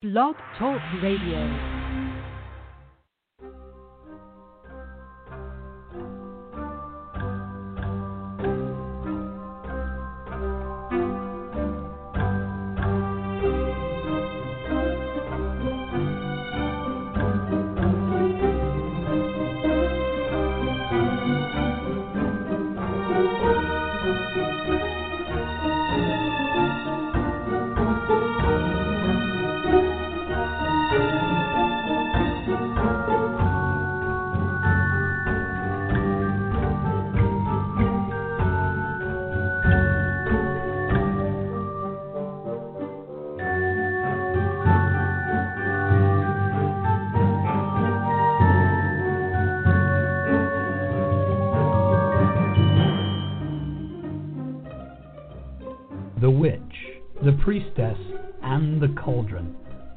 Blog Talk Radio.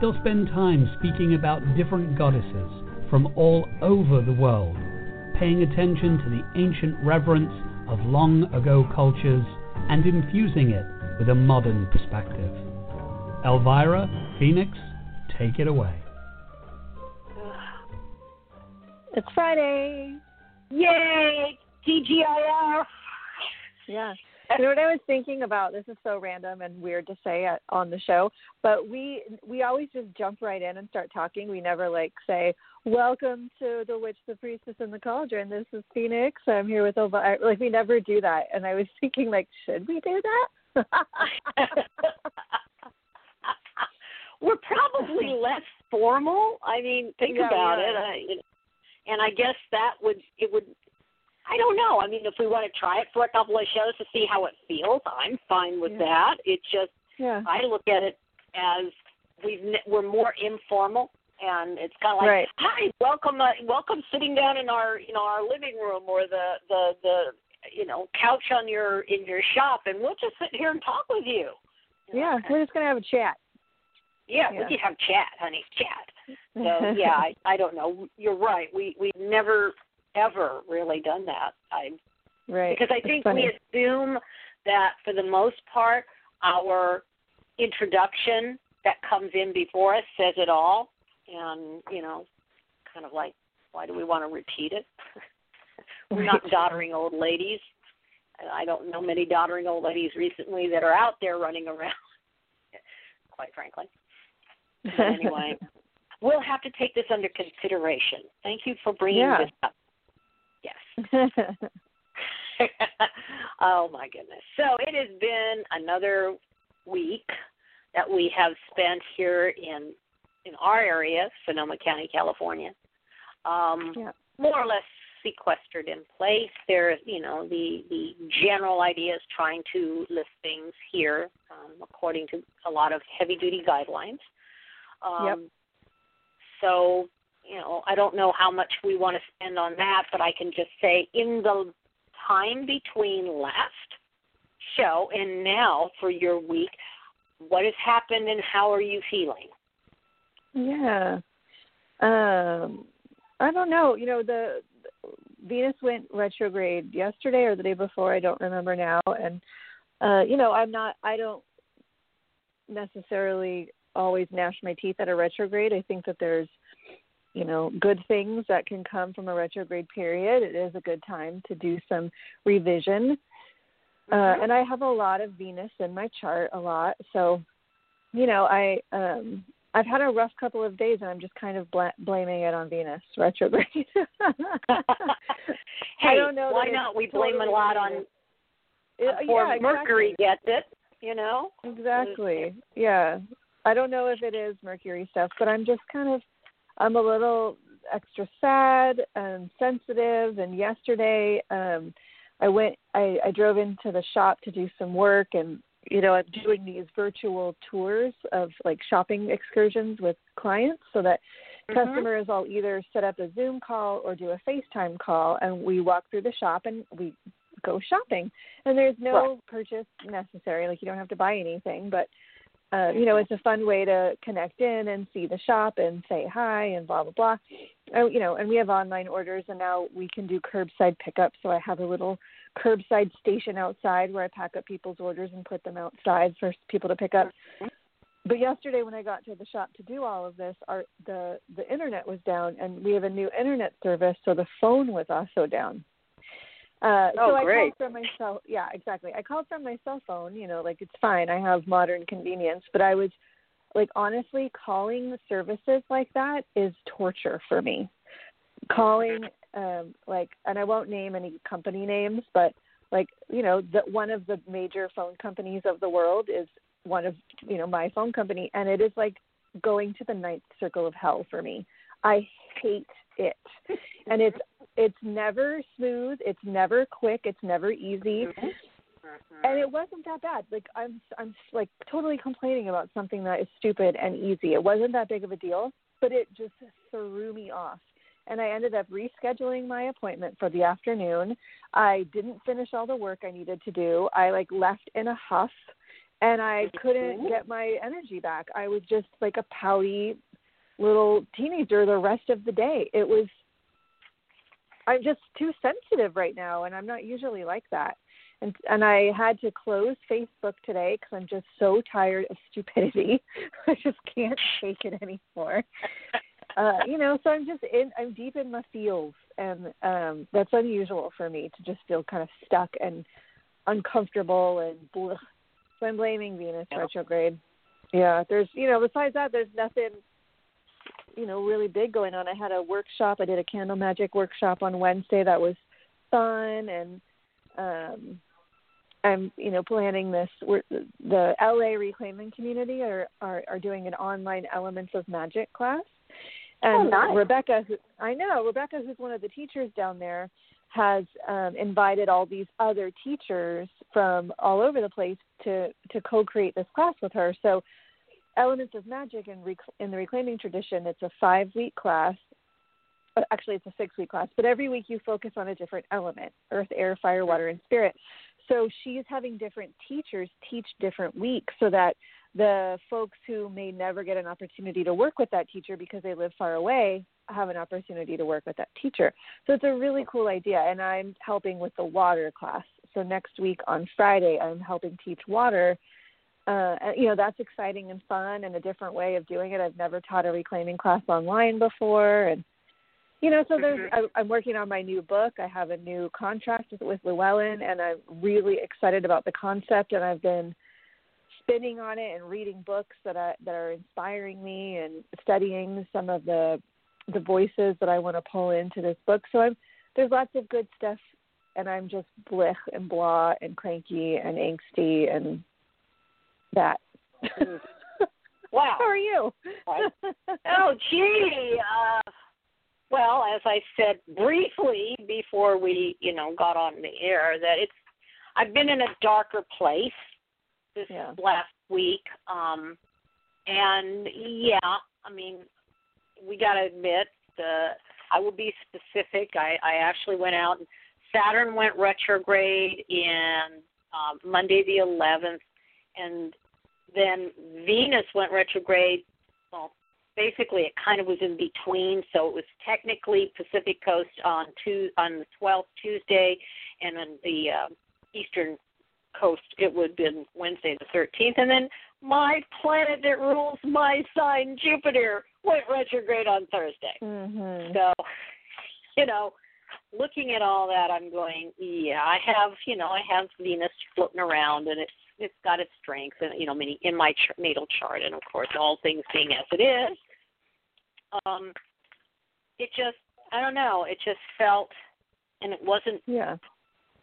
They'll spend time speaking about different goddesses from all over the world, paying attention to the ancient reverence of long ago cultures and infusing it with a modern perspective. Elvyra, Phoenix, take it away. It's Friday. Yay! TGIF. Yeah. You know what I was thinking about? This is so random and weird to say at, on the show, but we we always just jump right in and start talking. We never like say, "Welcome to the Witch, the Priestess, and the Cauldron." This is Phoenix. I'm here with Elvyra. Like we never do that, and I was thinking, like, should we do that? We're probably less formal. I mean, think Yeah, about are. it. I, and I guess that would it would. I don't know. I mean, if we want to try it for a couple of shows to see how it feels, I'm fine with Yeah. that. It's just yeah. I look at it as we've we're more informal, and it's kind of like, Right. hi, welcome, uh, welcome, sitting down in our you know our living room or the the the you know couch on your in your shop, and we'll just sit here and talk with you. You Yeah. kind We're just gonna have a chat. yeah, Yeah. we can have chat, honey, chat. So yeah, I I don't know. You're right. We we've never ever really done that. I right. because I think funny. we assume that for the most part our introduction that comes in before us says it all, and you know, kind of like why do we want to repeat it? We're not Right. doddering old ladies. I don't know many doddering old ladies recently that are out there running around. Quite frankly. But anyway, we'll have to take this under consideration. Thank you for bringing Yeah. this up. Oh my goodness. So it has been another week that we have spent here in in our area, Sonoma County, California. Um Yeah. more or less sequestered in place. There you know, the the general idea is trying to list things here um, according to a lot of heavy duty guidelines. Um Yep. so you know, I don't know how much we want to spend on that, but I can just say in the time between last show and now for your week, what has happened and how are you feeling? Yeah. Um I don't know. You know, the Venus went retrograde yesterday or the day before, I don't remember now. And uh, you know, I'm not I don't necessarily always gnash my teeth at a retrograde. I think that there's you know, good things that can come from a retrograde period. It is a good time to do some revision. Uh, and I have a lot of Venus in my chart, a lot. So, you know, I um I've had a rough couple of days, and I'm just kind of bla- blaming it on Venus retrograde. hey, don't know why not? We blame totally a lot on. It- poor yeah, Mercury gets it, you know? Exactly. Yeah. I don't know if it is Mercury stuff, but I'm just kind of I'm a little extra sad and sensitive and yesterday um I went I, I drove into the shop to do some work and you know, I'm doing these virtual tours of like shopping excursions with clients so that Mm-hmm. customers will either set up a Zoom call or do a FaceTime call and we walk through the shop and we go shopping. And there's no Right. purchase necessary, like you don't have to buy anything, but uh, you know, it's a fun way to connect in and see the shop and say hi and blah blah blah. Oh, you know, and we have online orders and now we can do curbside pickup. So I have a little curbside station outside where I pack up people's orders and put them outside for people to pick up. But yesterday when I got to the shop to do all of this, our the the internet was down and we have a new internet service, so the phone was also down. Uh, Oh, so I great. called from my cell. Yeah, exactly. I called from my cell phone. You know, like it's fine. I have modern convenience, but I was like honestly calling services like that is torture for me. Calling um like and I won't name any company names, but like you know the one of the major phone companies of the world is one of you know my phone company and it is like going to the ninth circle of hell for me i hate it and it's it's never smooth. It's never quick. It's never easy. Mm-hmm. And it wasn't that bad. Like i'm i'm like totally complaining about something that is stupid and easy. It wasn't that big of a deal but it just threw me off. And i ended up rescheduling my appointment for the afternoon. I didn't finish all the work i needed to do. I like left in a huff and i couldn't mm-hmm. get my energy back. I was just like a pouty little teenager the rest of the day. It was i'm just too sensitive right now and i'm not usually like that and and I had to close Facebook today because I'm just so tired of stupidity. I just can't take it anymore. Uh, you know, so I'm just in. I'm deep in my feels, and um that's unusual for me to just feel kind of stuck and uncomfortable and bleh. So I'm blaming Venus retrograde. Yeah, there's you know besides that there's nothing you know really big going on. I had a workshop. I did a candle magic workshop on Wednesday that was fun and um I'm you know planning this we're, the LA reclaiming community are, are are doing an online elements of magic class and Oh, nice. Rebecca who I know Rebecca who's one of the teachers down there has um, invited all these other teachers from all over the place to to co-create this class with her so elements of magic in rec- in the reclaiming tradition it's a 5 week class uh, actually it's a six week class but every week you focus on a different element earth air fire water and spirit. So she's having different teachers teach different weeks so that the folks who may never get an opportunity to work with that teacher because they live far away have an opportunity to work with that teacher. So it's a really cool idea and i'm helping with the water class. So next week on friday i'm helping teach water uh, you know that's exciting and fun and a different way of doing it. I've never taught a reclaiming class online before, and you know, so there's I, I'm working on my new book. I have a new contract with, with Llewellyn, and I'm really excited about the concept. And I've been spinning on it and reading books that I, that are inspiring me, and studying some of the the voices that I want to pull into this book. So I'm there's lots of good stuff, and I'm just blech and blah and cranky and angsty and that. Wow. How are you? Oh, gee. Uh, well, as I said briefly before we, you know, got on the air, that it's I've been in a darker place this Yeah. last week, um, and yeah, I mean, we got to admit, uh, I will be specific. I, I actually went out. and Saturn went retrograde in um, Monday the 11th, and then Venus went retrograde. Well, basically, it kind of was in between. So it was technically Pacific Coast on two on the 12th Tuesday, and on the uh, Eastern Coast it would have been Wednesday the 13th. And then my planet that rules my sign, Jupiter, went retrograde on Thursday. mhm. So, you know, looking at all that, I'm going, yeah, I have, you know, I have Venus floating around, and it's it's got its strengths, and you know, many in my ch- natal chart, and of course, all things being as it is, um, it just, I don't know, it just felt, and it wasn't Yeah.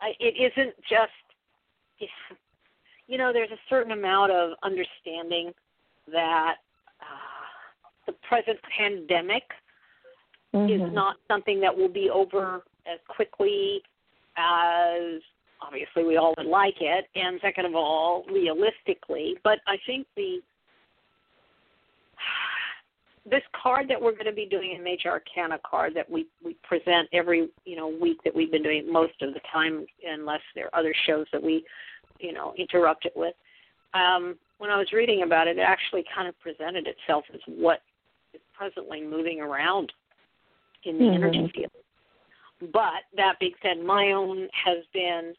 I, it isn't just you know there's a certain amount of understanding that uh, the present pandemic is Mhm. not something that will be over as quickly as obviously we all would like it, and second of all, realistically. But I think the this card that we're going to be doing a major arcana card that we we present every you know week that we've been doing most of the time unless there are other shows that we you know interrupt it with um when i was reading about it it actually kind of presented itself as what is presently moving around in the mm-hmm. energy field but that being said my own has been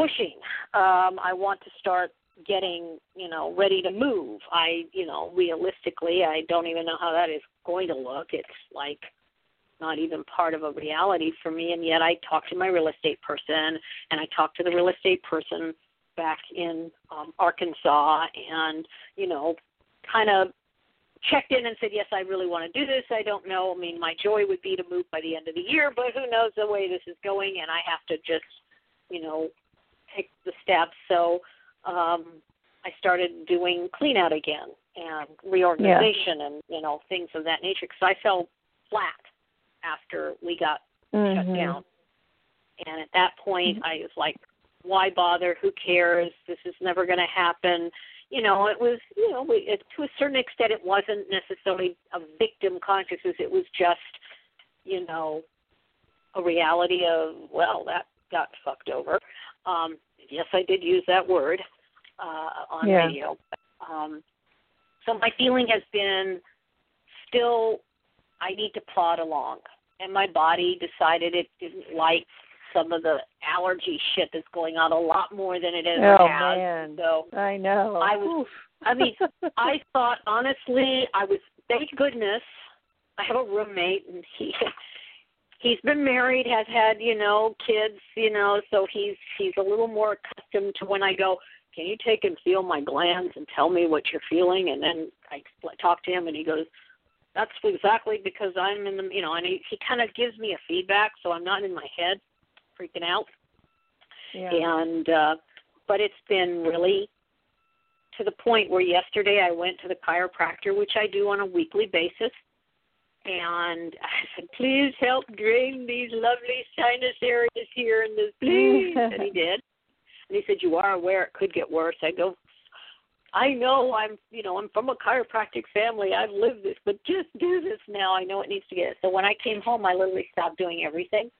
pushing. Um i want to start getting you know ready to move. I you know realistically i don't even know how that is going to look. It's like not even part of a reality for me and yet i talked to my real estate person and i talked to the real estate person back in um arkansas and you know kind of checked in and said yes i really want to do this. I don't know. I mean my joy would be to move by the end of the year but who knows the way this is going and i have to just you know take the steps so um, I started doing clean out again and reorganization yeah. and you know things of that nature because I fell flat after we got mm-hmm. shut down. And at that point, mm-hmm. I was like, "Why bother? Who cares? This is never going to happen." You know, it was you know we, it, to a certain extent it wasn't necessarily a victim consciousness. It was just you know a reality of well that got fucked over. Um, yes, I did use that word uh, on yeah. radio. Um, so my feeling has been still I need to plod along, and my body decided it didn't like some of the allergy shit that's going on a lot more than it ever oh, has. Man. So I know. I was. I mean, I thought honestly, I was. Thank goodness, I have a roommate, and he he's been married, has had, you know, kids, you know, so he's he's a little more accustomed to when I go, can you take and feel my glands and tell me what you're feeling? And then I talk to him, and he goes, that's exactly because I'm in the, you know, and he he kind of gives me a feedback, so I'm not in my head freaking out. Yeah. And uh, but it's been really to the point where yesterday I went to the chiropractor, which I do on a weekly basis and I said, "Please help drain these lovely sinus areas here in this, please." and he did. And he said, "You are aware it could get worse." I go, "I know. I'm, you know, I'm from a chiropractic family. I've lived this, but just do this now. I know it needs to get." So when I came home, I literally stopped doing everything.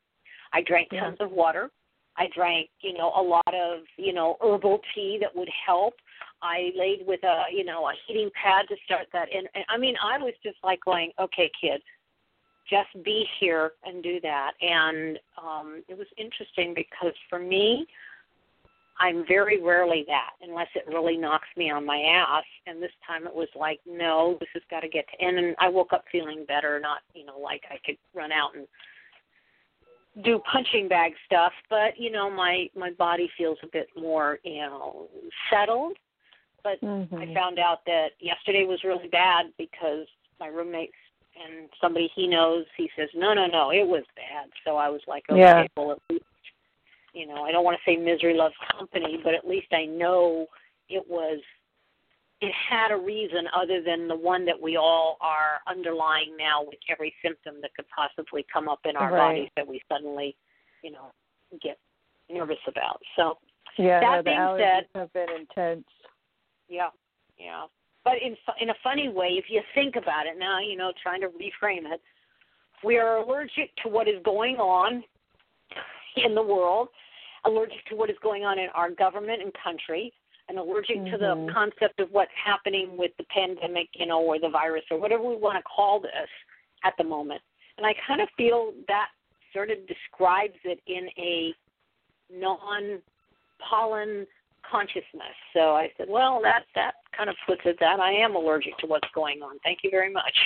I drank yeah. tons of water. I drank, you know, a lot of, you know, herbal tea that would help. I laid with a you know a heating pad to start that. And, and I mean, I was just like going, okay, kid, just be here and do that. And um, it was interesting because for me, I'm very rarely that unless it really knocks me on my ass. And this time it was like, no, this has got to get to end. And I woke up feeling better, not you know like I could run out and do punching bag stuff but you know my my body feels a bit more you know settled but mm-hmm. I found out that yesterday was really bad because my roommate and somebody he knows, he says, no, no, no, it was bad. So I was like, okay, yeah. well, at least, you know, I don't want to say misery loves company, but at least I know it was, it had a reason other than the one that we all are underlying now with every symptom that could possibly come up in our right. bodies that we suddenly, you know, get nervous about. So yeah, that no, the being allergies said, have been intense. Yeah, yeah. But in in a funny way, if you think about it now, you know, trying to reframe it, we are allergic to what is going on in the world, allergic to what is going on in our government and country, and allergic mm-hmm. to the concept of what's happening with the pandemic, you know, or the virus or whatever we want to call this at the moment. And I kind of feel that sort of describes it in a non pollen consciousness. So I said, well, that that kind of puts it that I am allergic to what's going on. Thank you very much.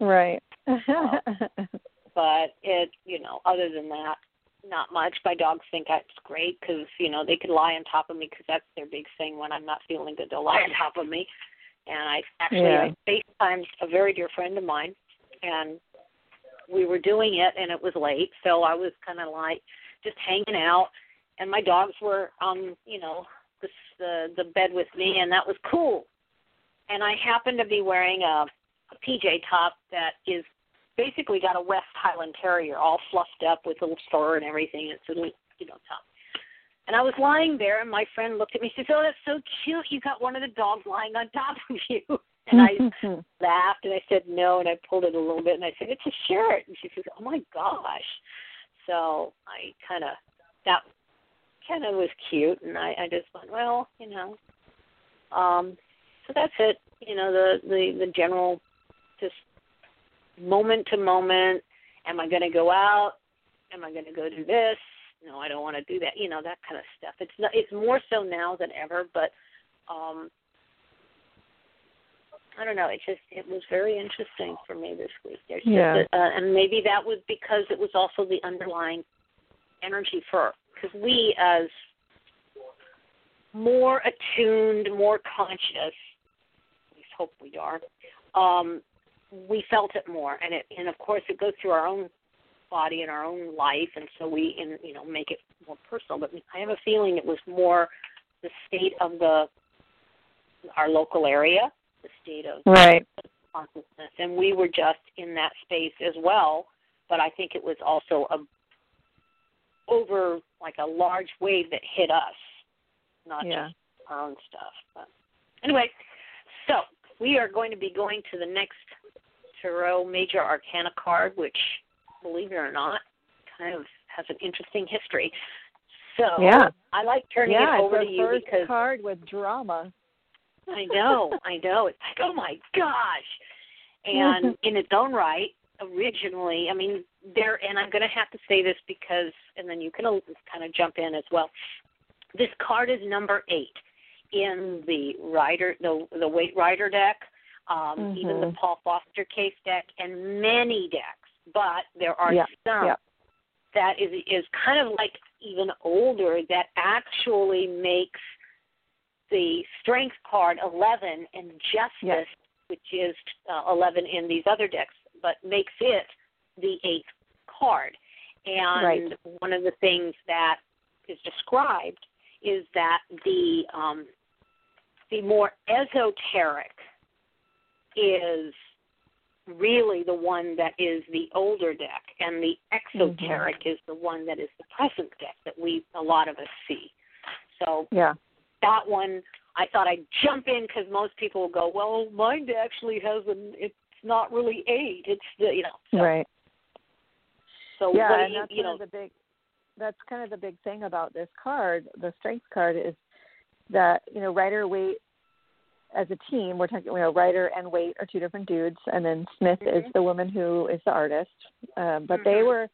Right. but it, you know, other than that, not much. My dogs think that's great because you know they could lie on top of me because that's their big thing. When I'm not feeling good, they'll lie on top of me. And I actually Yeah. I FaceTimed a very dear friend of mine, and we were doing it, and it was late, so I was kind of like just hanging out and my dogs were um you know the the the bed with me and that was cool and i happened to be wearing a, a pj top that is basically got a west highland terrier all fluffed up with a little fur and everything it's a little you know top And I was lying there, and my friend looked at me. She said, "Oh, that's so cute. You got one of the dogs lying on top of you." And I laughed, and I said no, and I pulled it a little bit, and I said, "It's a shirt." And she says, "Oh my gosh!" So I kind of that kind of was cute, and I I just went, well, you know. Um, so that's it. You know, the the the general, just moment to moment. Am I going to go out? Am I going to go do this? No, I don't want to do that. You know, that kind of stuff. It's not, it's more so now than ever, but um I don't know. It just it was very interesting for me this week. There's yeah. just a, uh, and maybe that was because it was also the underlying energy for because we as more attuned, more conscious, at least hope we are, um, we felt it more, and it and of course it goes through our own body and our own life, and so we and you know make it more personal. But I have a feeling it was more the state of the our local area, the state of right consciousness, and we were just in that space as well. But I think it was also a over like a large wave that hit us, not yeah. just our own stuff. But anyway, so we are going to be going to the next Tarot Major Arcana card, which, believe it or not, kind of has an interesting history. So yeah. I like turning yeah, it over to you first because card with drama. I know, I know. It's like, oh my gosh. And in its own right, originally, I mean, there, and I'm going to have to say this because, and then you can kind of jump in as well. This card is number eight in the rider, the the Waite Rider deck, um, mm-hmm. even the Paul Foster Case deck, and many decks. But there are yeah. some yeah. that is is kind of like even older that actually makes the strength card 11 and justice, yes. which is uh, 11 in these other decks, but makes it the eighth card. And right. one of the things that is described is that the um, the more esoteric is really the one that is the older deck, and the exoteric mm-hmm. is the one that is the present deck that we a lot of us see. So yeah, that one I thought I'd jump in because most people will go, well, mine actually has an it's not really eight, it's the you know so, right. So yeah, what do and you, that's you kind know of the big that's kind of the big thing about this card, the strength card, is that you know Rider Waite as a team, we're talking, you know, Rider and Waite are two different dudes, and then Smith mm-hmm. is the woman who is the artist. Um, but mm-hmm. they were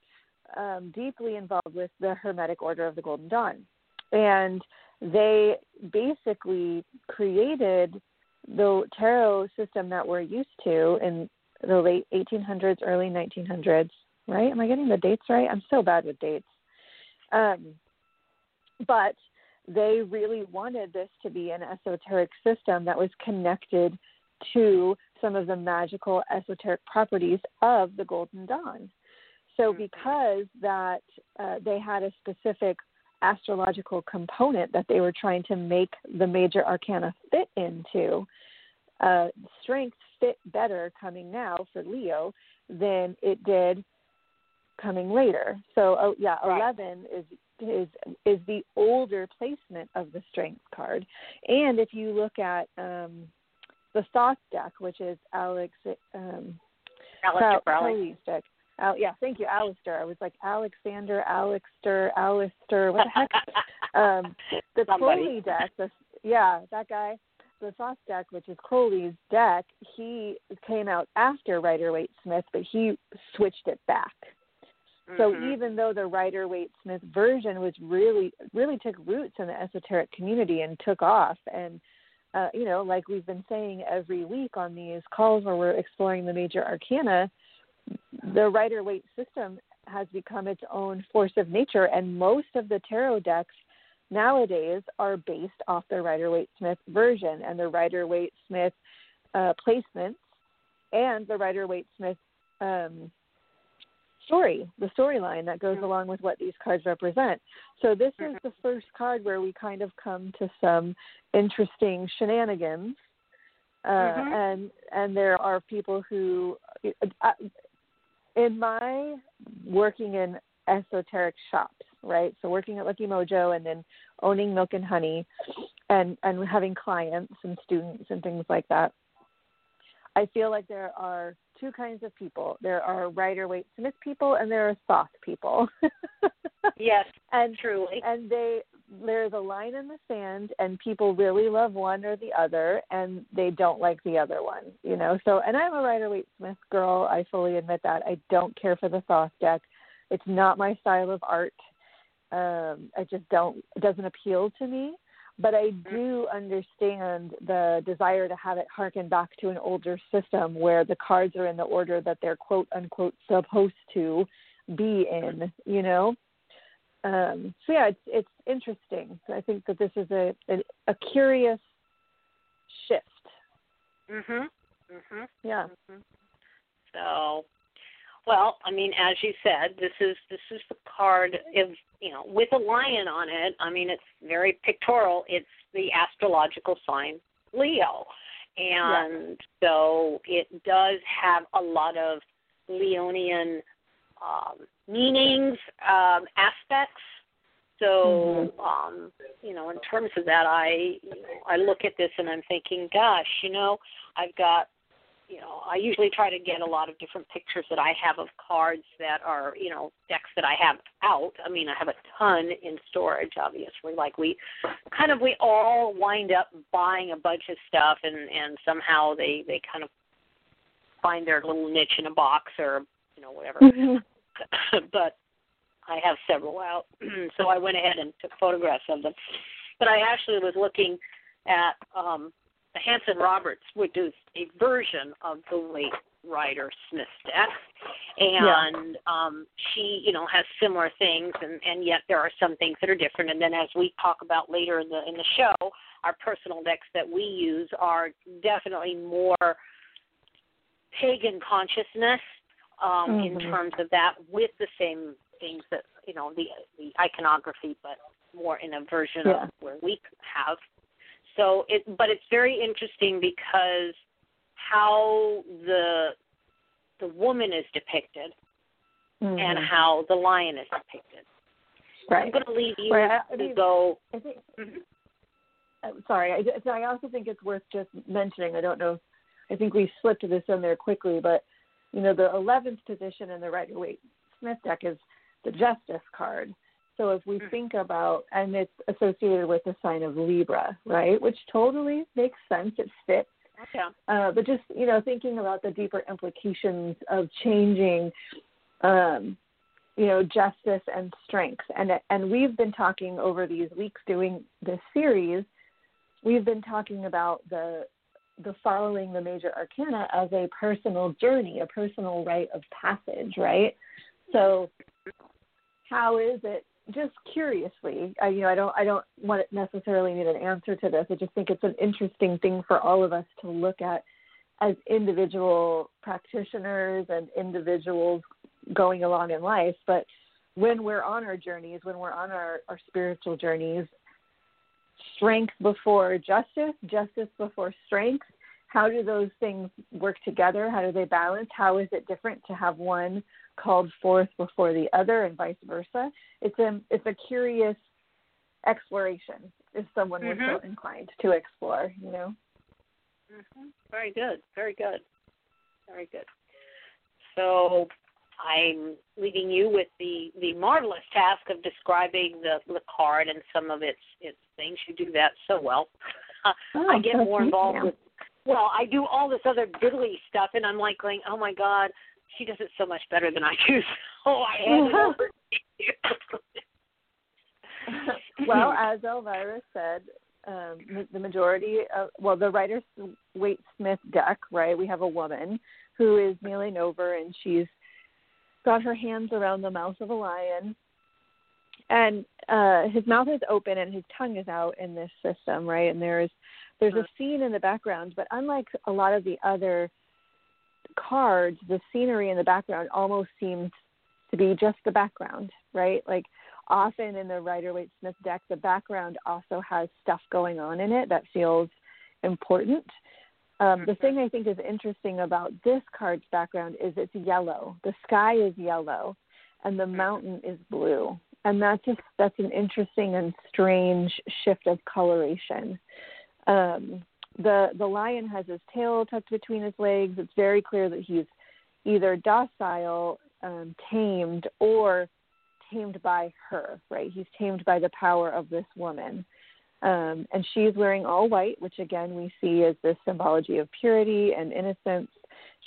um, deeply involved with the Hermetic Order of the Golden Dawn, and they basically created the tarot system that we're used to in the late 1800s, early 1900s. Right? Am I getting the dates right? I'm so bad with dates. Um, but they really wanted this to be an esoteric system that was connected to some of the magical esoteric properties of the Golden Dawn. So, Mm-hmm. because that uh, they had a specific astrological component that they were trying to make the major arcana fit into, uh, strength fit better coming now for Leo than it did coming later. So, oh yeah, right. eleven is is is the older placement of the strength card. And if you look at um, the Thoth deck, which is Alex um, Aleister Crowley. deck. Oh, yeah, thank you, Alistair. I was like Alexander, Alexter, Alistair. What the heck? um, the Somebody. Crowley deck. The, yeah, that guy. The Thoth deck, which is Crowley's deck, he came out after Rider Waite Smith, but he switched it back. So Mhm. even though the Rider Waite Smith version was really really took roots in the esoteric community and took off and uh, you know, like we've been saying every week on these calls where we're exploring the major arcana, the Rider Waite system has become its own force of nature and most of the tarot decks nowadays are based off the Rider Waite Smith version and the Rider Waite Smith uh, placements and the Rider Waite Smith um, story, the storyline that goes along with what these cards represent. So this is the first card where we kind of come to some interesting shenanigans. Uh, Mhm. and and there are people who, uh, in my working in esoteric shops, right? So working at Lucky Mojo and then owning Milk and Honey, and and having clients and students and things like that. I feel like there are two kinds of people. There are Rider Waite Smith people and there are Thoth people. yes, and truly. And they there's a line in the sand and people really love one or the other and they don't like the other one, you know. So and I'm a Rider Waite Smith girl, I fully admit that. I don't care for the Thoth deck. It's not my style of art. Um I just don't it doesn't appeal to me but I mm-hmm. do understand the desire to have it harken back to an older system where the cards are in the order that they're quote unquote supposed to be in, you know. Um, so yeah, it's it's interesting. I think that this is a a, a curious shift. Mhm. Mhm. Yeah. Mm-hmm. So, well, I mean, as you said, this is this is the card of you know with a lion on it. I mean, it's very pictorial. It's the astrological sign Leo, and yeah. so it does have a lot of Leonian um, meanings, um, aspects. So, mm-hmm. um, you know, in terms of that, I you know, I look at this and I'm thinking, gosh, you know, I've got you know, I usually try to get a lot of different pictures that I have of cards that are, you know, decks that I have out. I mean, I have a ton in storage, obviously. Like we kind of we all wind up buying a bunch of stuff and and somehow they they kind of find their little niche in a box or, you know, whatever. Mm-hmm. but I have several out. so I went ahead and took photographs of them. But I actually was looking at um Hanson Roberts would do a version of the Waite Rider Smith deck, and yeah. um, she, you know, has similar things, and and yet there are some things that are different. And then as we talk about later in the in the show, our personal decks that we use are definitely more pagan consciousness um, mm-hmm. in terms of that, with the same things that you know the the iconography, but more in a version yeah. of where we have so it but it's very interesting because how the the woman is depicted mm-hmm. and how the lion is depicted. Right. I'm going to leave you right. to I mean, go. I think, mm-hmm. I'm sorry, I, I also think it's worth just mentioning. I don't know. I think we slipped this in there quickly, but you know, the 11th position in the Rider Waite Smith deck is the Justice card. So if we mm. think about, and it's associated with the sign of Libra, right? Which totally makes sense. It fits. Yeah. Uh, but just you know, thinking about the deeper implications of changing, um, you know, justice and strength, and and we've been talking over these weeks doing this series. We've been talking about the the following the major arcana as a personal journey, a personal rite of passage, right? So, how is it just curiously, I, you know, I don't, I don't want necessarily need an answer to this. I just think it's an interesting thing for all of us to look at as individual practitioners and individuals going along in life. But when we're on our journeys, when we're on our, our spiritual journeys, strength before justice, justice before strength, how do those things work together? How do they balance? How is it different to have one called forth before the other and vice versa. It's a it's a curious exploration if someone mm-hmm. was so inclined to explore, you know. Mm-hmm. Very good. Very good. Very good. So I'm leaving you with the the marvelous task of describing the the card and some of its its things. You do that so well. Oh, I get more involved with. Well, I do all this other diddly stuff, and I'm like going, "Oh my God, she does it so much better than I do. So I hand it over to you. well, as Elvyra said, um, the majority of well, the Rider Waite Smith deck, right? We have a woman who is kneeling over, and she's got her hands around the mouth of a lion, and uh, his mouth is open and his tongue is out in this system, right? And there's there's a scene in the background, but unlike a lot of the other cards, the scenery in the background almost seems to be just the background, right? Like often in the Rider Waite Smith deck, the background also has stuff going on in it that feels important. Um, the thing I think is interesting about this card's background is it's yellow. The sky is yellow, and the mountain is blue. and that's just that's an interesting and strange shift of coloration. Um, the the lion has his tail tucked between his legs. It's very clear that he's either docile, um, tamed, or tamed by her. Right? He's tamed by the power of this woman. Um, and she's wearing all white, which again we see as this symbology of purity and innocence.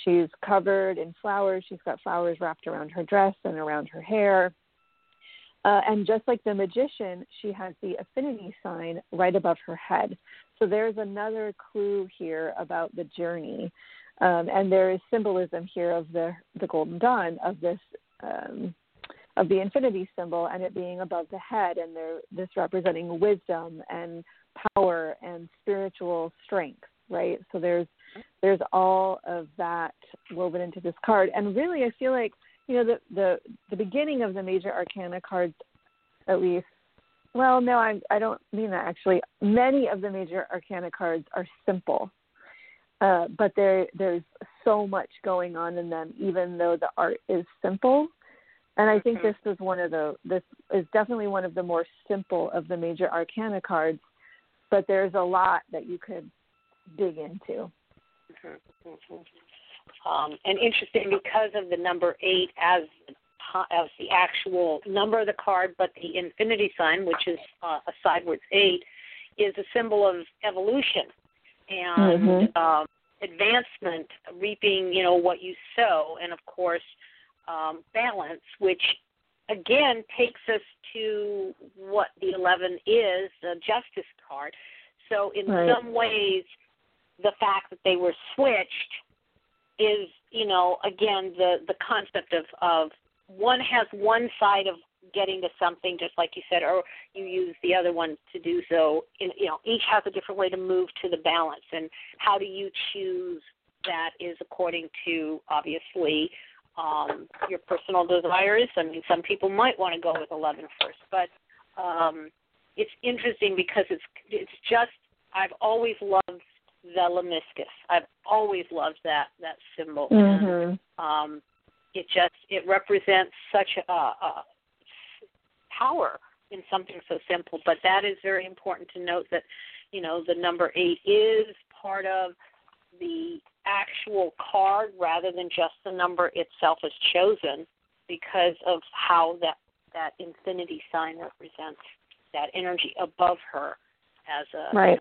She's covered in flowers. She's got flowers wrapped around her dress and around her hair. Uh, and just like the magician, she has the infinity sign right above her head. So there's another clue here about the journey. Um, and there is symbolism here of the, the golden dawn, of this um, of the infinity symbol and it being above the head and there this representing wisdom and power and spiritual strength right so there's there's all of that woven into this card and really i feel like you know the the the beginning of the major arcana cards at least well no i i don't mean that actually many of the major arcana cards are simple uh, but there there's so much going on in them even though the art is simple and I think mm-hmm. this is one of the this is definitely one of the more simple of the major arcana cards, but there's a lot that you could dig into. Mm-hmm. mm-hmm. Um, and interesting because of the number eight as as the actual number of the card, but the infinity sign, which is uh, a sideways eight, is a symbol of evolution and mm-hmm. um, advancement, reaping you know what you sow, and of course um, balance, which again takes us to what the 11 is the justice card. So, in right. some ways, the fact that they were switched is, you know, again, the, the concept of, of one has one side of getting to something, just like you said, or you use the other one to do so. In, you know, each has a different way to move to the balance, and how do you choose that is according to obviously um, your personal desires. I mean, some people might want to go with 11 first, but um, it's interesting because it's it's just I've always loved the lemniscate. I've always loved that that symbol. Mm-hmm. Um, it just it represents such a, a power in something so simple. But that is very important to note that you know the number eight is part of the actual card rather than just the number itself is chosen because of how that that infinity sign represents that energy above her as a right.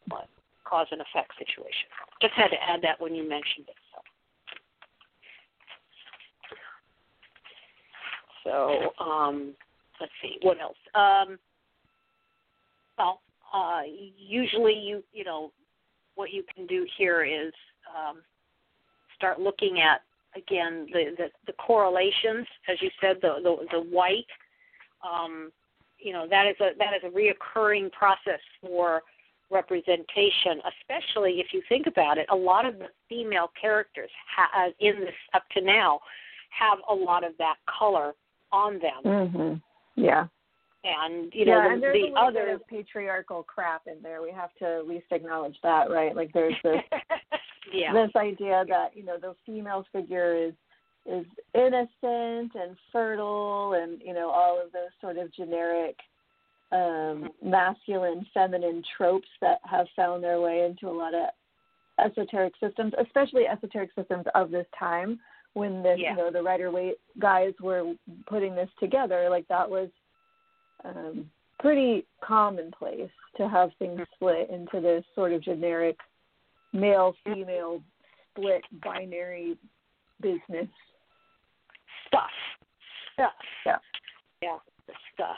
cause and effect situation. Just had to add that when you mentioned it. So, um, let's see what else. Um, well, uh, usually you you know what you can do here is um, start looking at again the, the, the correlations, as you said, the the, the white. Um, you know that is a that is a reoccurring process for representation, especially if you think about it. A lot of the female characters ha- uh, in this up to now have a lot of that color on them. Mm-hmm. Yeah. And you know yeah, the, there's the other patriarchal crap in there. We have to at least acknowledge that, right? Like there's this yeah. this idea that you know the female figure is is innocent and fertile and you know all of those sort of generic um masculine feminine tropes that have found their way into a lot of esoteric systems especially esoteric systems of this time when the yeah. you know the Rider Waite guys were putting this together like that was um pretty commonplace to have things mm-hmm. split into this sort of generic male female split binary business stuff. Stuff. Yeah. Yeah, the stuff.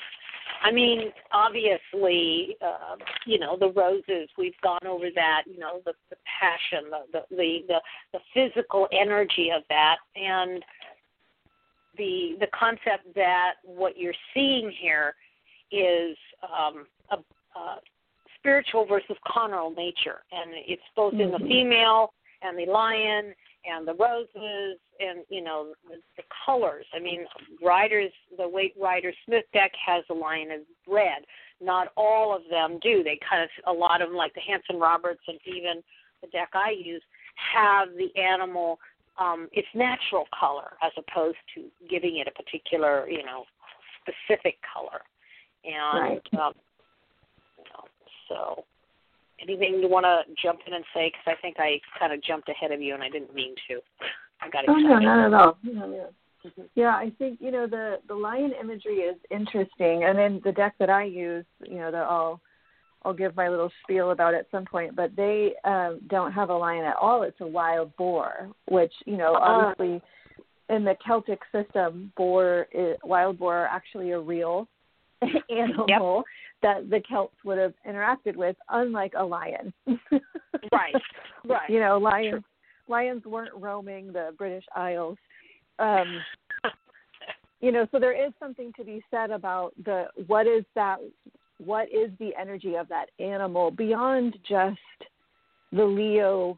I mean, obviously, uh, you know, the roses. We've gone over that. You know, the, the passion, the, the the the physical energy of that, and the the concept that what you're seeing here is um, a, a spiritual versus carnal nature, and it's both mm-hmm. in the mm-hmm. female and the lion and the roses and you know the, the colors. I mean, Riders the Waite Rider Smith deck has a line of red. Not all of them do. They kind of a lot of them, like the Hanson Roberts and even the deck I use, have the animal um, its natural color as opposed to giving it a particular you know specific color. And Right. um, you know, so anything you want to jump in and say? Because I think I kind of jumped ahead of you, and I didn't mean to. I got excited. Oh no, not at all. No, no. Mhm. Yeah, I think you know the the lion imagery is interesting, and in the deck that I use, you know, that I'll I'll give my little spiel about at some point, but they um, don't have a lion at all. It's a wild boar, which you know, Ah. obviously, in the Celtic system, boar is, wild boar are actually a real animal that the Celts would have interacted with, unlike a lion. Right, right. You know, lions lions weren't roaming the British Isles. Um, you know, so there is something to be said about the what is that what is the energy of that animal beyond just the Leo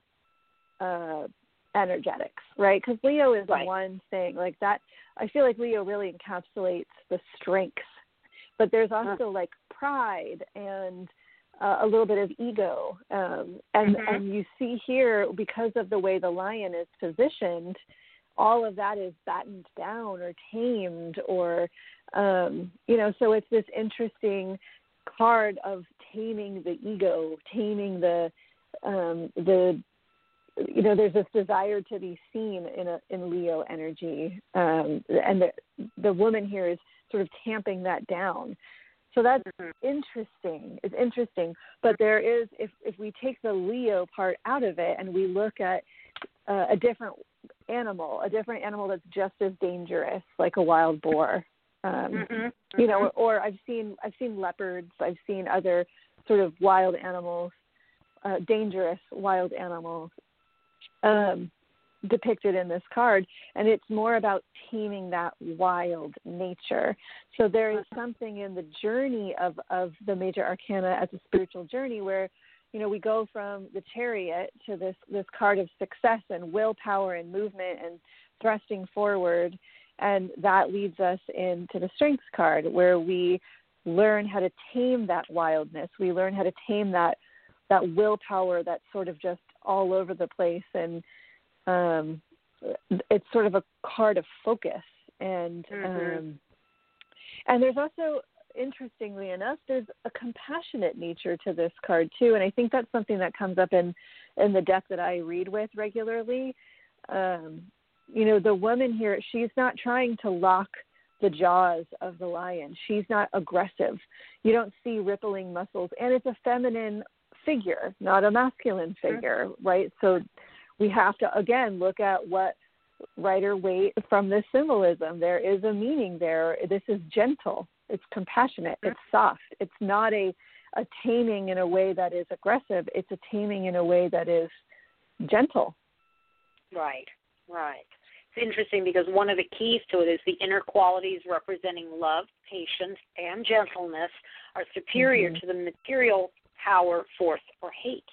uh energetics, right? Because Leo is Right. one thing like that. I feel like Leo really encapsulates the strengths, but there's also like pride and uh, a little bit of ego, um, and Mhm. and you see here because of the way the lion is positioned, all of that is battened down or tamed or um, you know. So it's this interesting card of taming the ego, taming the um, the you know there's this desire to be seen in a in Leo energy, um, and the the woman here is sort of tamping that down. So that's Mhm. interesting. It's interesting, but there is if if we take the Leo part out of it and we look at uh, a different animal, a different animal that's just as dangerous, like a wild boar. Um, Mhm, you know, mhm. or, or I've seen I've seen leopards, I've seen other sort of wild animals, uh, dangerous wild animals um, depicted in this card, and it's more about taming that wild nature. So there is something in the journey of of the major arcana as a spiritual journey where you know we go from the chariot to this this card of success and willpower and movement and thrusting forward and that leads us into the strengths card where we learn how to tame that wildness we learn how to tame that that willpower that's sort of just all over the place and um it's sort of a card of focus. And Mhm. um and there's also interestingly enough there's a compassionate nature to this card too. And i think that's something that comes up in in the deck that i read with regularly. Um you know the woman here she's not trying to lock the jaws of the lion. She's not aggressive. You don't see rippling muscles. And it's a feminine figure not a masculine figure right? So we have to again look at what Rider Waite from this symbolism. There is a meaning there. This is gentle. It's compassionate. It's soft. It's not a a taming in a way that is aggressive. It's a taming in a way that is gentle. Right, right. It's interesting because one of the keys to it is the inner qualities representing love, patience, and gentleness are superior Mhm. to the material power, force, or hate.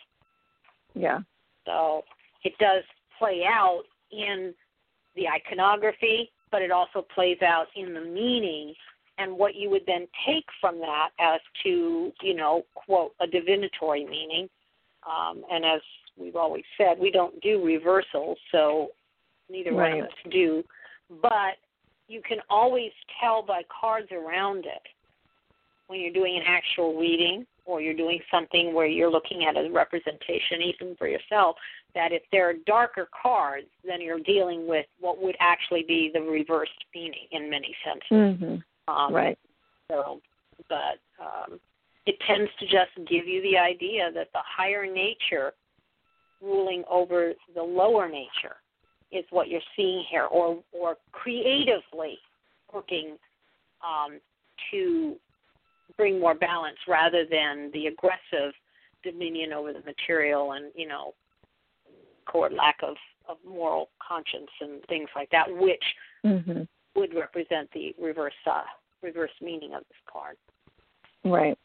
yeah. So it does play out in the iconography, but it also plays out in the meaning and what you would then take from that as to, you know, quote, a divinatory meaning. Um, and as we've always said, we don't do reversals, so neither one of us do. But you can always tell by cards around it when you're doing an actual reading or you're doing something where you're looking at a representation even for yourself that if there are darker cards then you're dealing with what would actually be the reversed meaning in many senses. Mhm um, right. so but um, it tends to just give you the idea that the higher nature ruling over the lower nature is what you're seeing here or or creatively working um, to bring more balance rather than the aggressive dominion over the material and you know core lack of of moral conscience and things like that which mhm would represent the reverse uh, reverse meaning of this card. Right.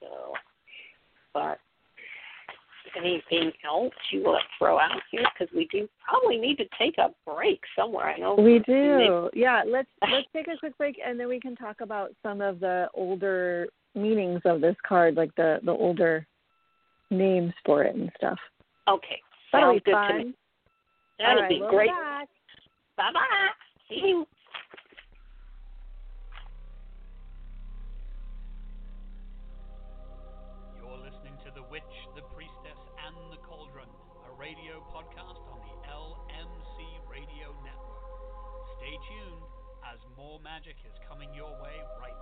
So but anything else you want to throw out here? Because we do probably need to take a break somewhere. I know We do. Yeah, let's let's take a quick break and then we can talk about some of the older meanings of this card, like the the older names for it and stuff. okay That'll Sounds be fun. good to me. That'll right, be we'll great. Bye bye. See you. You're listening to The Witch, The Priestess, and The Cauldron, a radio podcast on the LMC Radio Network. Stay tuned as more magic is coming your way right now.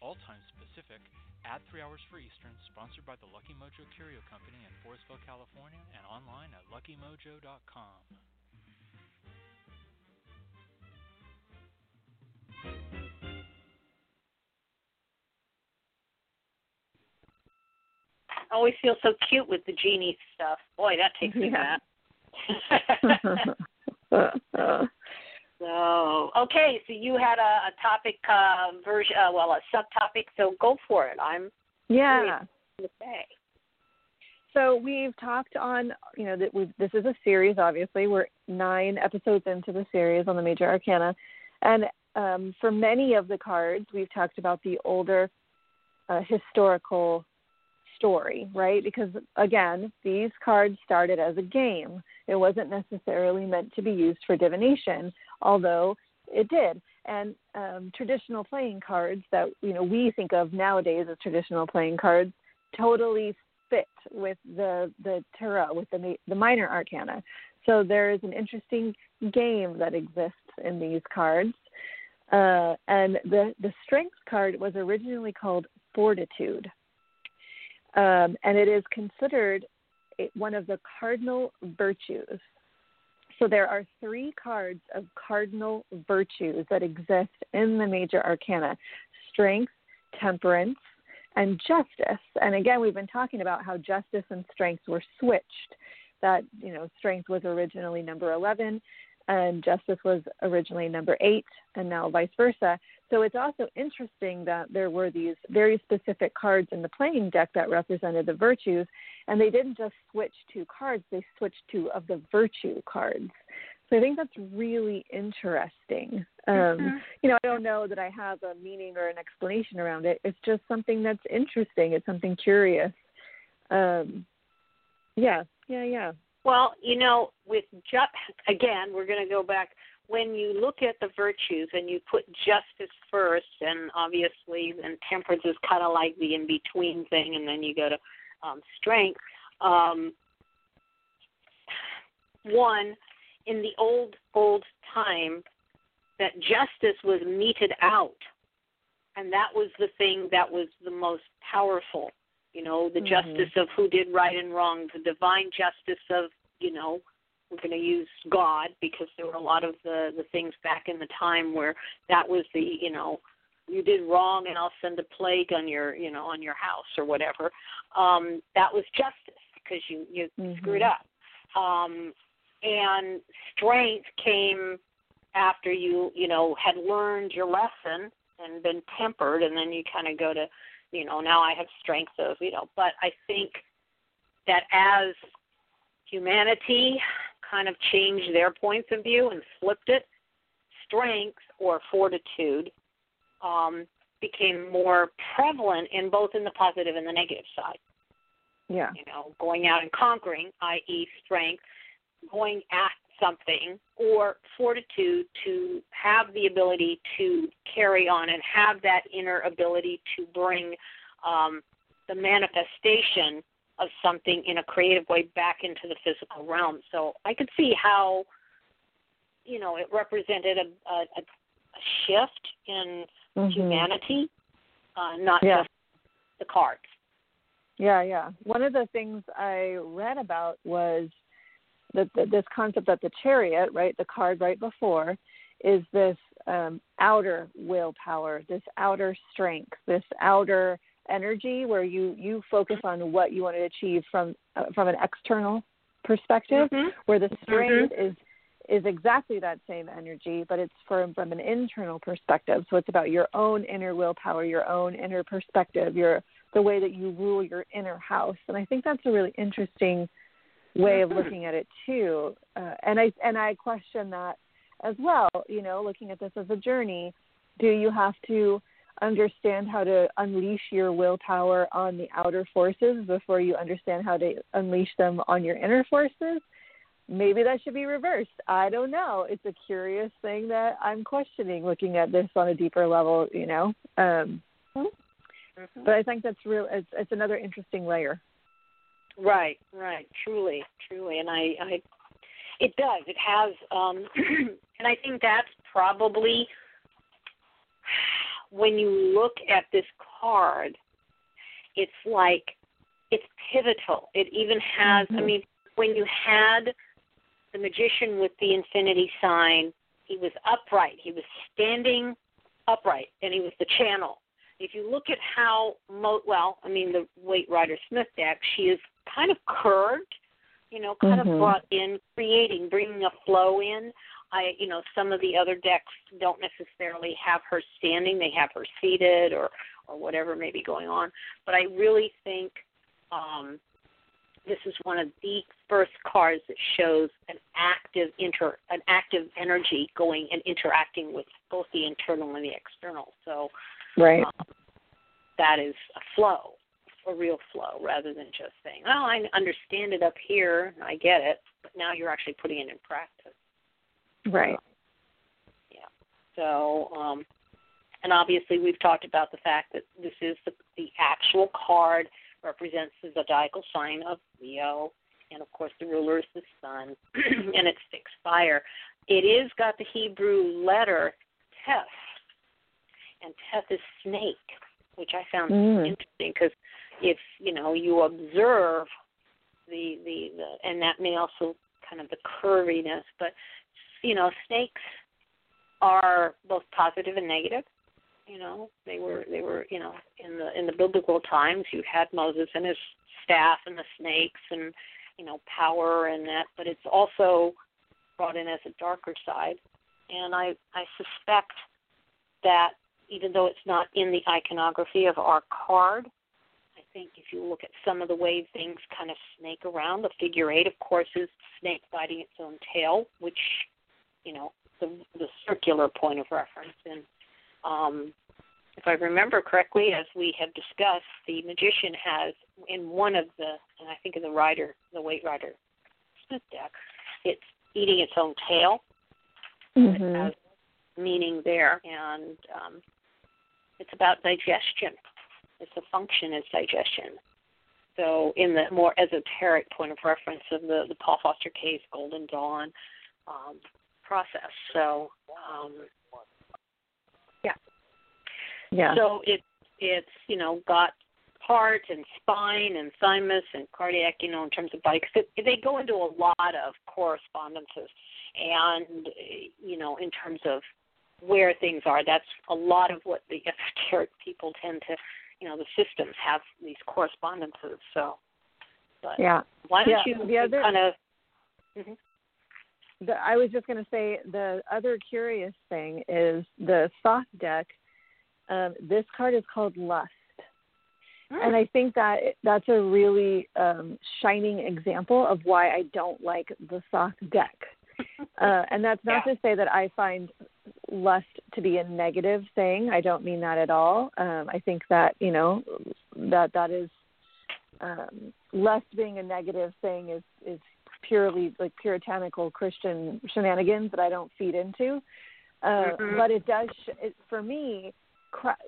All times Pacific, add 3 hours for Eastern, sponsored by the Lucky Mojo Curio Company in Forestville, California, and online at luckymojo.com. I always feel so cute with the genie stuff. Boy, that takes me Yeah. back. so, okay, so you had a, a topic uh, version, uh, well, a subtopic. So go for it. I'm yeah. to say. So we've talked on, you know, that we this is a series. Obviously, we're nine episodes into the series on the major arcana, and um, for many of the cards, we've talked about the older uh, historical story, right? Because again, these cards started as a game. It wasn't necessarily meant to be used for divination, although it did. And um, traditional playing cards that you know we think of nowadays as traditional playing cards totally fit with the the tarot, with the the minor arcana. So there is an interesting game that exists in these cards. Uh, and the the strength card was originally called Fortitude, um, and it is considered one of the cardinal virtues. So there are three cards of cardinal virtues that exist in the major arcana: strength, temperance, and justice. And again, we've been talking about how justice and strength were switched. That you know, strength was originally number eleven, and justice was originally number eight, and now vice versa. So it's also interesting that there were these very specific cards in the playing deck that represented the virtues, and they didn't just switch two cards; they switched two of the virtue cards. So I think that's really interesting. Um, Mhm. You know, I don't know that I have a meaning or an explanation around it. It's just something that's interesting. It's something curious. Um, yeah, yeah, yeah. Well, you know, with ju- again, we're going to go back. When you look at the virtues and you put justice first, and obviously, and temperance is kind of like the in between thing, and then you go to um, strength. Um, one, in the old old time, that justice was meted out, and that was the thing that was the most powerful. You know, the Mhm. justice of who did right and wrong, the divine justice of you know we're going to use God because there were a lot of the the things back in the time where that was the you know you did wrong and I'll send a plague on your you know on your house or whatever. Um, that was justice because you you Mhm. screwed up. Um, and strength came after you you know had learned your lesson and been tempered, and then you kind of go to you know now I have strength of you know. But I think that as humanity kind of changed their points of view and flipped it, strength or fortitude um, became more prevalent in both in the positive and the negative side. Yeah. You know, going out and conquering, i.e., strength, going at something, or fortitude to have the ability to carry on and have that inner ability to bring um, the manifestation of something in a creative way back into the physical realm. So I could see how, you know, it represented a, a, a shift in Mhm. humanity, uh, not Yeah. just the cards. Yeah, yeah. One of the things I read about was that that this concept that the chariot, right, the card right before, is this um, outer willpower, this outer strength, this outer energy where you you focus on what you want to achieve from uh, from an external perspective, Mhm. where the strength is is exactly that same energy, but it's from from an internal perspective. So it's about your own inner willpower, your own inner perspective, your the way that you rule your inner house. And I think that's a really interesting way of looking at it too. Uh, and I and I question that as well. You know, looking at this as a journey, do you have to understand how to unleash your willpower on the outer forces before you understand how to unleash them on your inner forces? Maybe that should be reversed. I don't know. It's a curious thing that I'm questioning looking at this on a deeper level, you know. Um, mm-hmm. But I think that's real. It's, it's another interesting layer. Right, right, truly, truly, and I, I, it does. It has, um, and I think that's probably when you look at this card, it's like it's pivotal. It even has. Mm-hmm. I mean, when you had the magician with the infinity sign, he was upright. He was standing upright, and he was the channel. If you look at how, mo- well, I mean, the Waite Rider Smith deck, she is kind of curved, you know, kind mm-hmm. of brought in, creating, bringing a flow in. I, you know, some of the other decks don't necessarily have her standing; they have her seated or or whatever may be going on. But I really think um, this is one of the first cards that shows an active inter an active energy going and interacting with both the internal and the external. So, right, um, that is a flow a real flow rather than just saying, "Oh, I understand it up here, I get it," but now you're actually putting it in practice. Right. yeah. So, um, and obviously we've talked about the fact that this is the, the actual card represents the zodiacal sign of Leo, and of course the ruler is the sun, and it's fixed fire. It is got the Hebrew letter Teth, and Teth is snake, which I found mm. interesting because if you know you observe the, the the and that may also kind of the curviness, but you know snakes are both positive and negative. You know they were they were you know in the in the biblical times you had Moses and his staff and the snakes and you know power and that, but it's also brought in as a darker side. And I I suspect that even though it's not in the iconography of our card, I think if you look at some of the way things kind of snake around, the figure eight, of course, is snake biting its own tail, which, you know, the the circular point of reference. And um, if I remember correctly, as we have discussed, the magician has in one of the, and I think in the rider, the Waite Rider Smith deck, it's eating its own tail. Mm-hmm. It has meaning there, and um, it's about digestion it's a function is digestion. So, in the more esoteric point of reference of the, the Paul Foster Case Golden Dawn um, process. So, um, yeah. Yeah. So it it's you know got heart and spine and thymus and cardiac, you know, in terms of body. Cause it, they go into a lot of correspondences, and you know, in terms of where things are, that's a lot of what the esoteric people tend to you know the systems have these correspondences. So, but yeah, why don't yeah. you the other, kind of? Mm-hmm. The, I was just going to say the other curious thing is the Thoth deck. Um, this card is called Lust, mm. and I think that that's a really um, shining example of why I don't like the Thoth deck. uh, and that's not yeah. to say that I find lust to be a negative thing. I don't mean that at all. Um, I think that you know that that is um, lust being a negative thing is is purely like puritanical Christian shenanigans that I don't feed into. Uh, mm-hmm. But it does it, for me.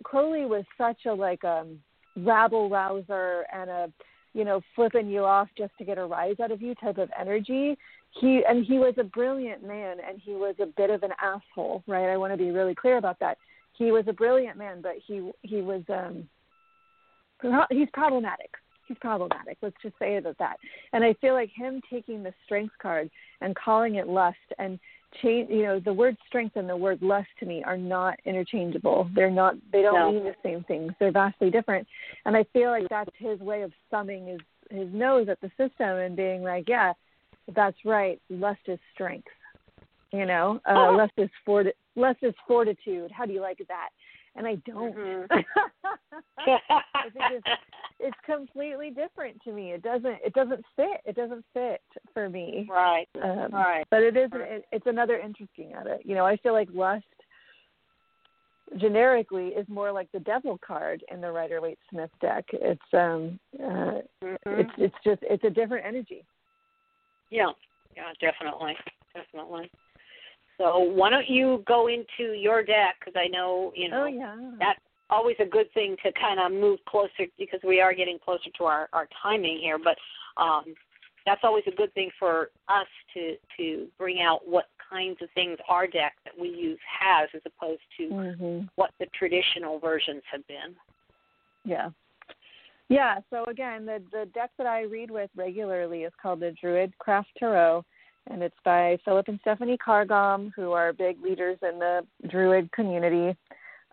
Crowley was such a like um rabble rouser and a you know flipping you off just to get a rise out of you type of energy he and he was a brilliant man and he was a bit of an asshole right i want to be really clear about that he was a brilliant man but he he was um he's problematic he's problematic let's just say it at that and i feel like him taking the strength card and calling it lust and change you know the word strength and the word lust to me are not interchangeable they're not they don't no. mean the same things they're vastly different and i feel like that's his way of summing his his nose at the system and being like yeah that's right. Lust is strength. You know, uh, oh. lust is fort- lust is fortitude. How do you like that? and I don't. Mm-hmm. it's, it's completely different to me. It doesn't it doesn't fit. It doesn't fit for me. Right. Um, right. But it is Right. it, it's another interesting at it. You know, I feel like lust generically is more like the devil card in the Rider Waite Smith deck. It's um uh Mhm. it's it's just it's a different energy. Yeah, yeah, definitely, definitely. So why don't you go into your deck? Because I know you know Oh yeah. that's always a good thing to kind of move closer because we are getting closer to our our timing here. But um, that's always a good thing for us to to bring out what kinds of things our deck that we use has, as opposed to Mhm. what the traditional versions have been. Yeah. Yeah, so again, the the deck that I read with regularly is called the Druid Craft Tarot, and it's by Philip and Stephanie Carr-Gomm, who are big leaders in the Druid community.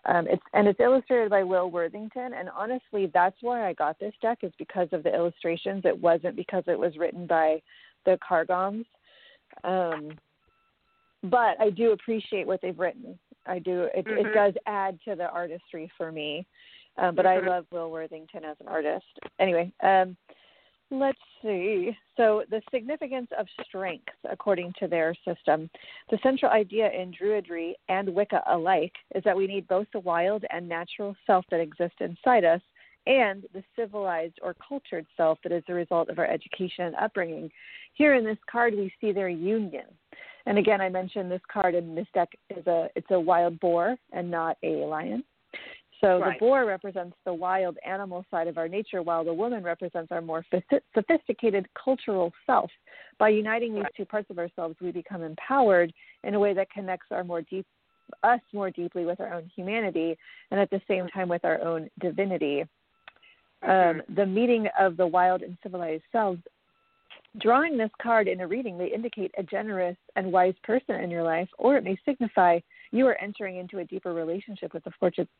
Um, it's and it's illustrated by Will Worthington, and honestly, that's why I got this deck is because of the illustrations. It wasn't because it was written by the Carr-Gomms. Um, but I do appreciate what they've written. I do. It, Mhm. it does add to the artistry for me. Um, but I Mhm. love Will Worthington as an artist. Anyway, um, let's see. So the significance of strength, according to their system, the central idea in Druidry and Wicca alike is that we need both the wild and natural self that exists inside us and the civilized or cultured self that is the result of our education and upbringing. Here in this card, we see their union. And again, I mentioned this card in this deck is a it's a wild boar and not a lion. So Right. the boar represents the wild animal side of our nature, while the woman represents our more sophisticated cultural self. By uniting these Right. two parts of ourselves, we become empowered in a way that connects our more deep us more deeply with our own humanity, and at the same time with our own divinity. Um, the meeting of the wild and civilized selves. Drawing this card in a reading may indicate a generous and wise person in your life, or it may signify you are entering into a deeper relationship with the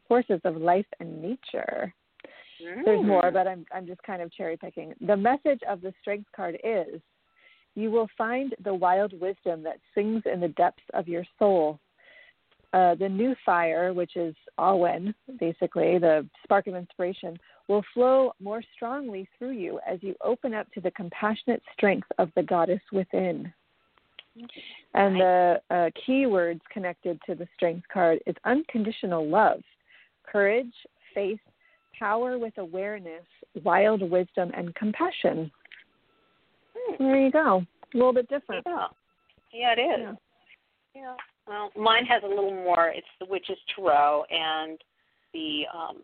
forces of life and nature. There's more, Mm. but I'm I'm just kind of cherry picking. The message of the strength card is you will find the wild wisdom that sings in the depths of your soul. Uh, the new fire, which is Awen, basically the spark of inspiration, will flow more strongly through you as you open up to the compassionate strength of the goddess within. And the uh, key words connected to the strength card is unconditional love, courage, faith, power with awareness, wild wisdom, and compassion. Hmm. There you go. A little bit different. Yeah, yeah, it is. Yeah. Yeah. Well, mine has a little more. It's the Witch's Tarot, and the um,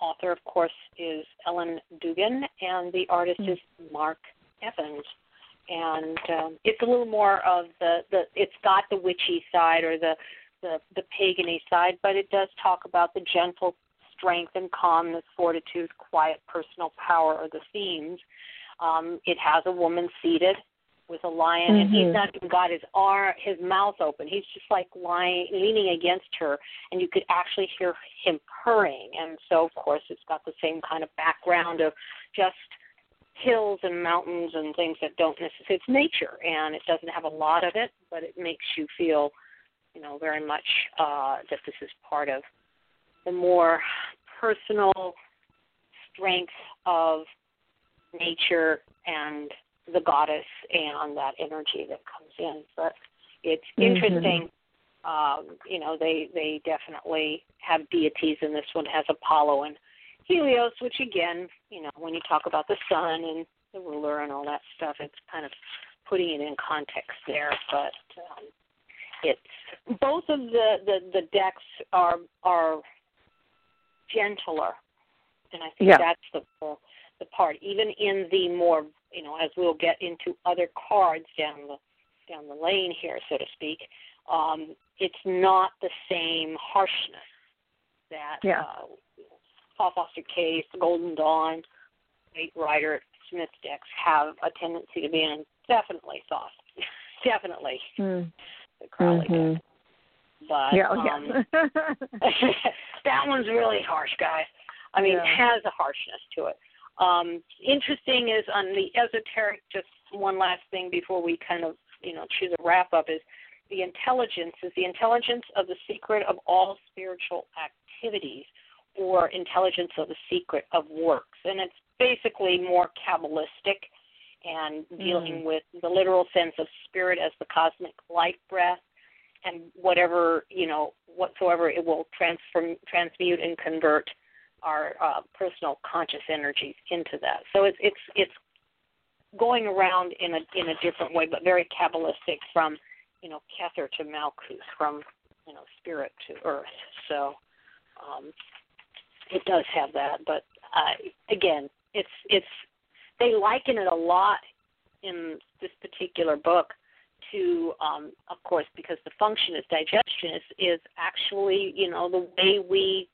author, of course, is Ellen Dugan, and the artist Mm. is Mark Evans. And um, it's a little more of the the. It's got the witchy side or the the the pagany side, but it does talk about the gentle strength and calmness, fortitude, quiet personal power are the themes. Um, it has a woman seated with a lion, and he's Mhm. not even got his arm, his mouth open. He's just like lying, leaning against her, and you could actually hear him purring. And so, of course, it's got the same kind of background of just hills and mountains and things that don't necessarily. It's nature, and it doesn't have a lot of it, but it makes you feel, you know, very much uh, that this is part of the more personal strength of nature and the goddess and that energy that comes in. But it's Mhm. interesting. Um, you know, they they definitely have deities, and this one has Apollo and Helios, which again, you know, when you talk about the sun and the ruler and all that stuff, it's kind of putting it in context there. But um, it's both of the, the the decks are are gentler, and I think Yeah. that's the, the the part. Even in the more, you know, as we'll get into other cards down the down the lane here, so to speak, um, it's not the same harshness that Yeah. uh, Paul Foster Case, Golden Dawn, Waite Rider, Smith decks have a tendency to be in. Definitely Thoth, definitely Mm. Crowley Mhm. deck. But Yeah, oh, um, yeah. that one's really harsh, guys. I mean, Yeah. it has a harshness to it. Um, interesting is on the esoteric. Just one last thing before we kind of, you know, choose a wrap up is the intelligence is the intelligence of the secret of all spiritual activities or intelligence of the secret of works. And it's basically more Kabbalistic and dealing Mm. with the literal sense of spirit as the cosmic life breath and whatever, you know, whatsoever it will transform, transmute and convert our uh, personal conscious energies into that. So it's it's it's going around in a in a different way, but very kabbalistic from you know Kether to Malkuth, from you know spirit to earth. So um, it does have that, but uh, again, it's it's they liken it a lot in this particular book to um of course because the function is digestion is is actually you know the way we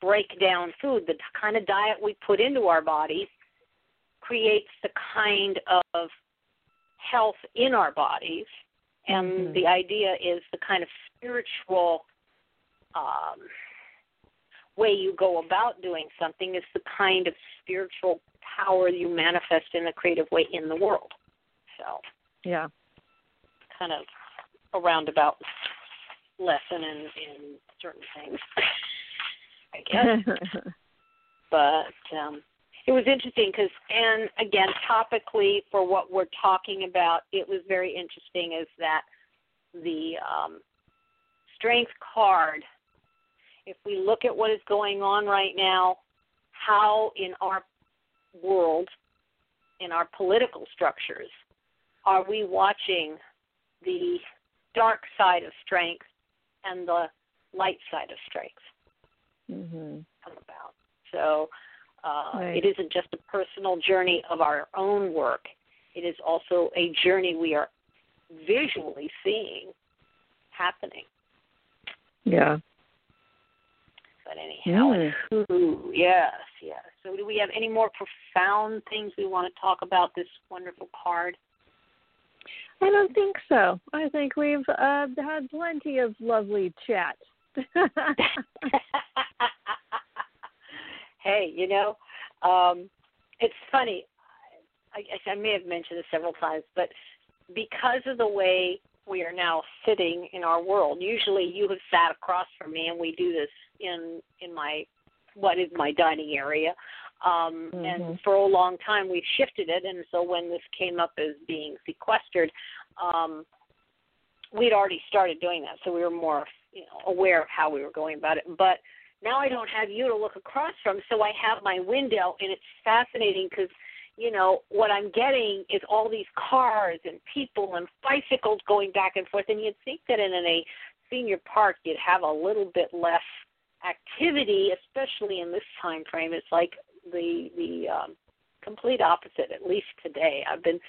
break down food the kind of diet we put into our bodies creates the kind of health in our bodies and Mhm. the idea is the kind of spiritual um way you go about doing something is the kind of spiritual power you manifest in a creative way in the world so Yeah. kind of a roundabout lesson in in certain things, I guess. but um, it was interesting because, and again, topically for what we're talking about, it was very interesting. Is that the um, strength card? If we look at what is going on right now, how in our world, in our political structures, are we watching the dark side of strength and the light side of strength mhm. come about. So uh, Right. it isn't just a personal journey of our own work, it is also a journey we are visually seeing happening. Yeah. But anyhow, Mm. yes, yes. So do we have any more profound things we want to talk about this wonderful card? I don't think so. I think we've uh, had plenty of lovely chat. hey, you know, um, it's funny. I, I may have mentioned this several times, but because of the way we are now sitting in our world, usually you have sat across from me, and we do this in in my what is my dining area. Um, And Mhm. for a long time, we've shifted it, and so when this came up as being sequestered, um, we'd already started doing that, so we were more you know aware of how we were going about it. But now I don't have you to look across from, so I have my window, and it's fascinating because you know what I'm getting is all these cars and people and bicycles going back and forth, and you'd think that in a senior park you'd have a little bit less activity, especially in this time frame. It's like the the um, complete opposite, at least today. I've been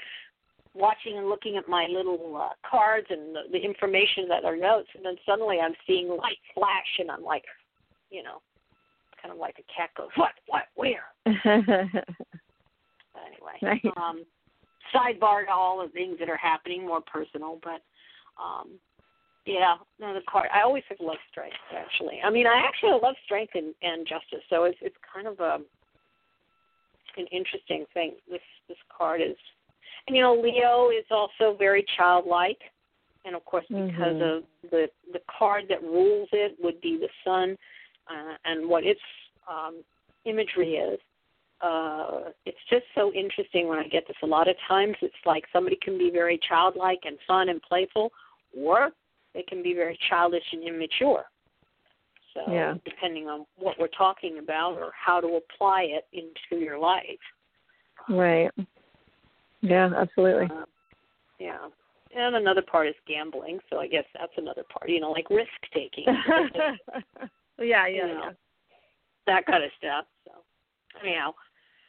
watching and looking at my little uh, cards and the, the information that are notes, and then suddenly I'm seeing light flash, and I'm like, you know, kind of like a cat goes, what, what, where? But anyway, um, sidebar to all the things that are happening, more personal, but um, yeah, no, the card. I always have loved strength. Actually, I mean, I actually love strength and, and justice. So it's it's kind of a an interesting thing. This this card is, and you know, Leo is also very childlike, and of course, because Mhm. of the the card that rules it would be the sun, uh, and what its um, imagery is. Uh, it's just so interesting when I get this. A lot of times, it's like somebody can be very childlike and fun and playful, or they can be very childish and immature. So, Yeah. depending on what we're talking about or how to apply it into your life. right. Yeah, absolutely. Uh, yeah. And another part is gambling, so I guess that's another part, you know, like risk taking, yeah, yeah, you yeah. that kind of stuff. So, anyhow,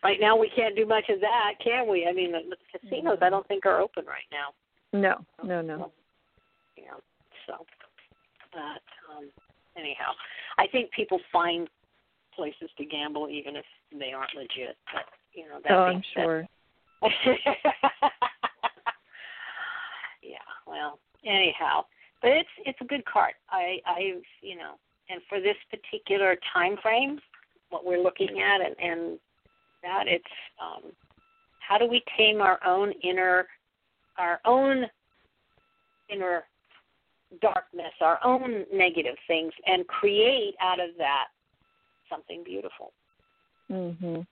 right now we can't do much of that, can we? I mean, the, the casinos I don't think are open right now. No, no, no. You know, so, but um, anyhow, I think people find places to gamble even if they aren't legit. But you know, that Oh, I'm sure. yeah. Well, anyhow, but it's it's a good card. I I've you know, and for this particular time frame, what we're looking at, and and that it's um, how do we tame our own inner our own inner darkness, our own negative things, and create out of that something beautiful. Mhm.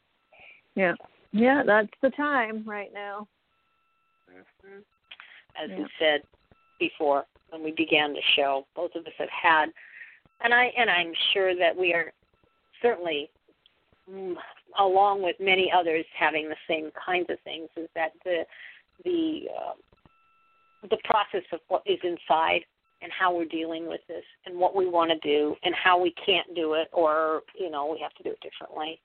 Yeah. Yeah, that's the time right now. Mm-hmm. As Yeah. we said before when we began the show, both of us have had, and I and I'm sure that we are certainly, mm, along with many others, having the same kinds of things. Is that the the uh, the process of what is inside and how we're dealing with this and what we want to do and how we can't do it or you know we have to do it differently.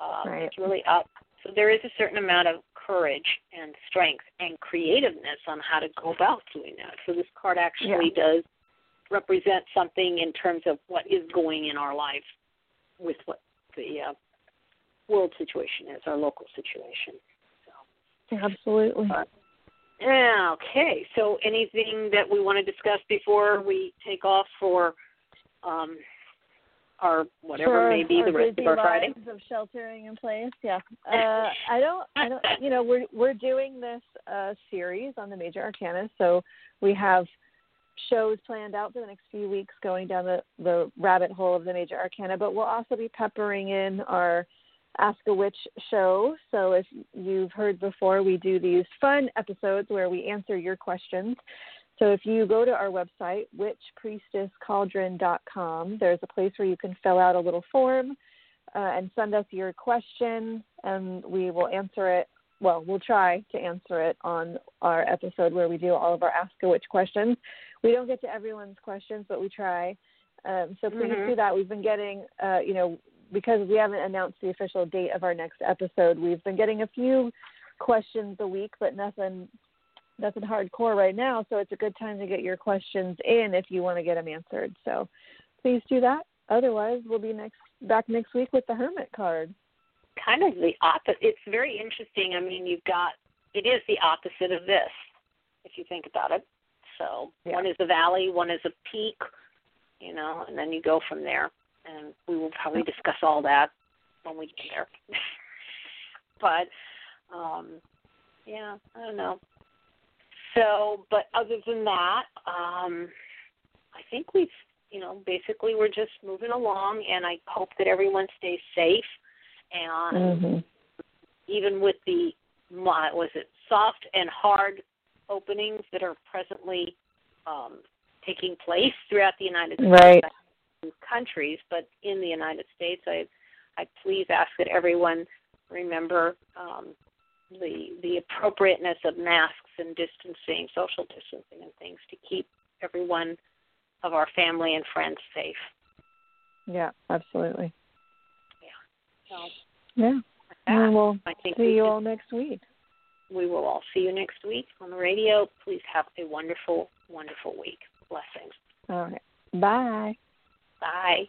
Um, Right. It's really up. So there is a certain amount of courage and strength and creativeness on how to go about doing that. So this card actually does represent something in terms of what is going in our life with what the uh, world situation is, our local situation. So. Absolutely. Yeah, okay. So anything that we want to discuss before we take off for um our whatever may be the rest of our Friday? of sheltering in place. Yeah. Uh, I don't. I don't. You know, we're we're doing this uh, series on the major arcana, so we have shows planned out for the next few weeks, going down the the rabbit hole of the major arcana. But we'll also be peppering in our Ask a Witch show. So if you've heard before, we do these fun episodes where we answer your questions. So if you go to our website, witchpriestesscauldron.com, there's a place where you can fill out a little form uh, and send us your question, and we will answer it. Well, we'll try to answer it on our episode where we do all of our Ask a Witch questions. We don't get to everyone's questions, but we try. Um, so please Mhm. do that. We've been getting, uh, you know, because we haven't announced the official date of our next episode, we've been getting a few questions a week, but nothing nothing hardcore right now. So it's a good time to get your questions in if you want to get them answered. So please do that. Otherwise, we'll be next back next week with the Hermit card. Kind of the opposite. It's very interesting. I mean, you've got it is the opposite of this, if you think about it. So Yeah. one is a valley, one is a peak, you know, and then you go from there. And we will probably discuss all that when we get there. but um yeah, I don't know. So, but other than that, um I think we've, you know, basically we're just moving along and I hope that everyone stays safe and Mm-hmm. even with the was it soft and hard openings that are presently um, taking place throughout the United States Right. Countries, but in the United States, I I please ask that everyone remember um, the the appropriateness of masks and distancing, social distancing, and things to keep everyone of our family and friends safe. Yeah, absolutely. So Yeah. And we'll I think see we you can- all next week. we will all see you next week on the radio. Please have a wonderful, wonderful week. Blessings. All right. Bye. Bye.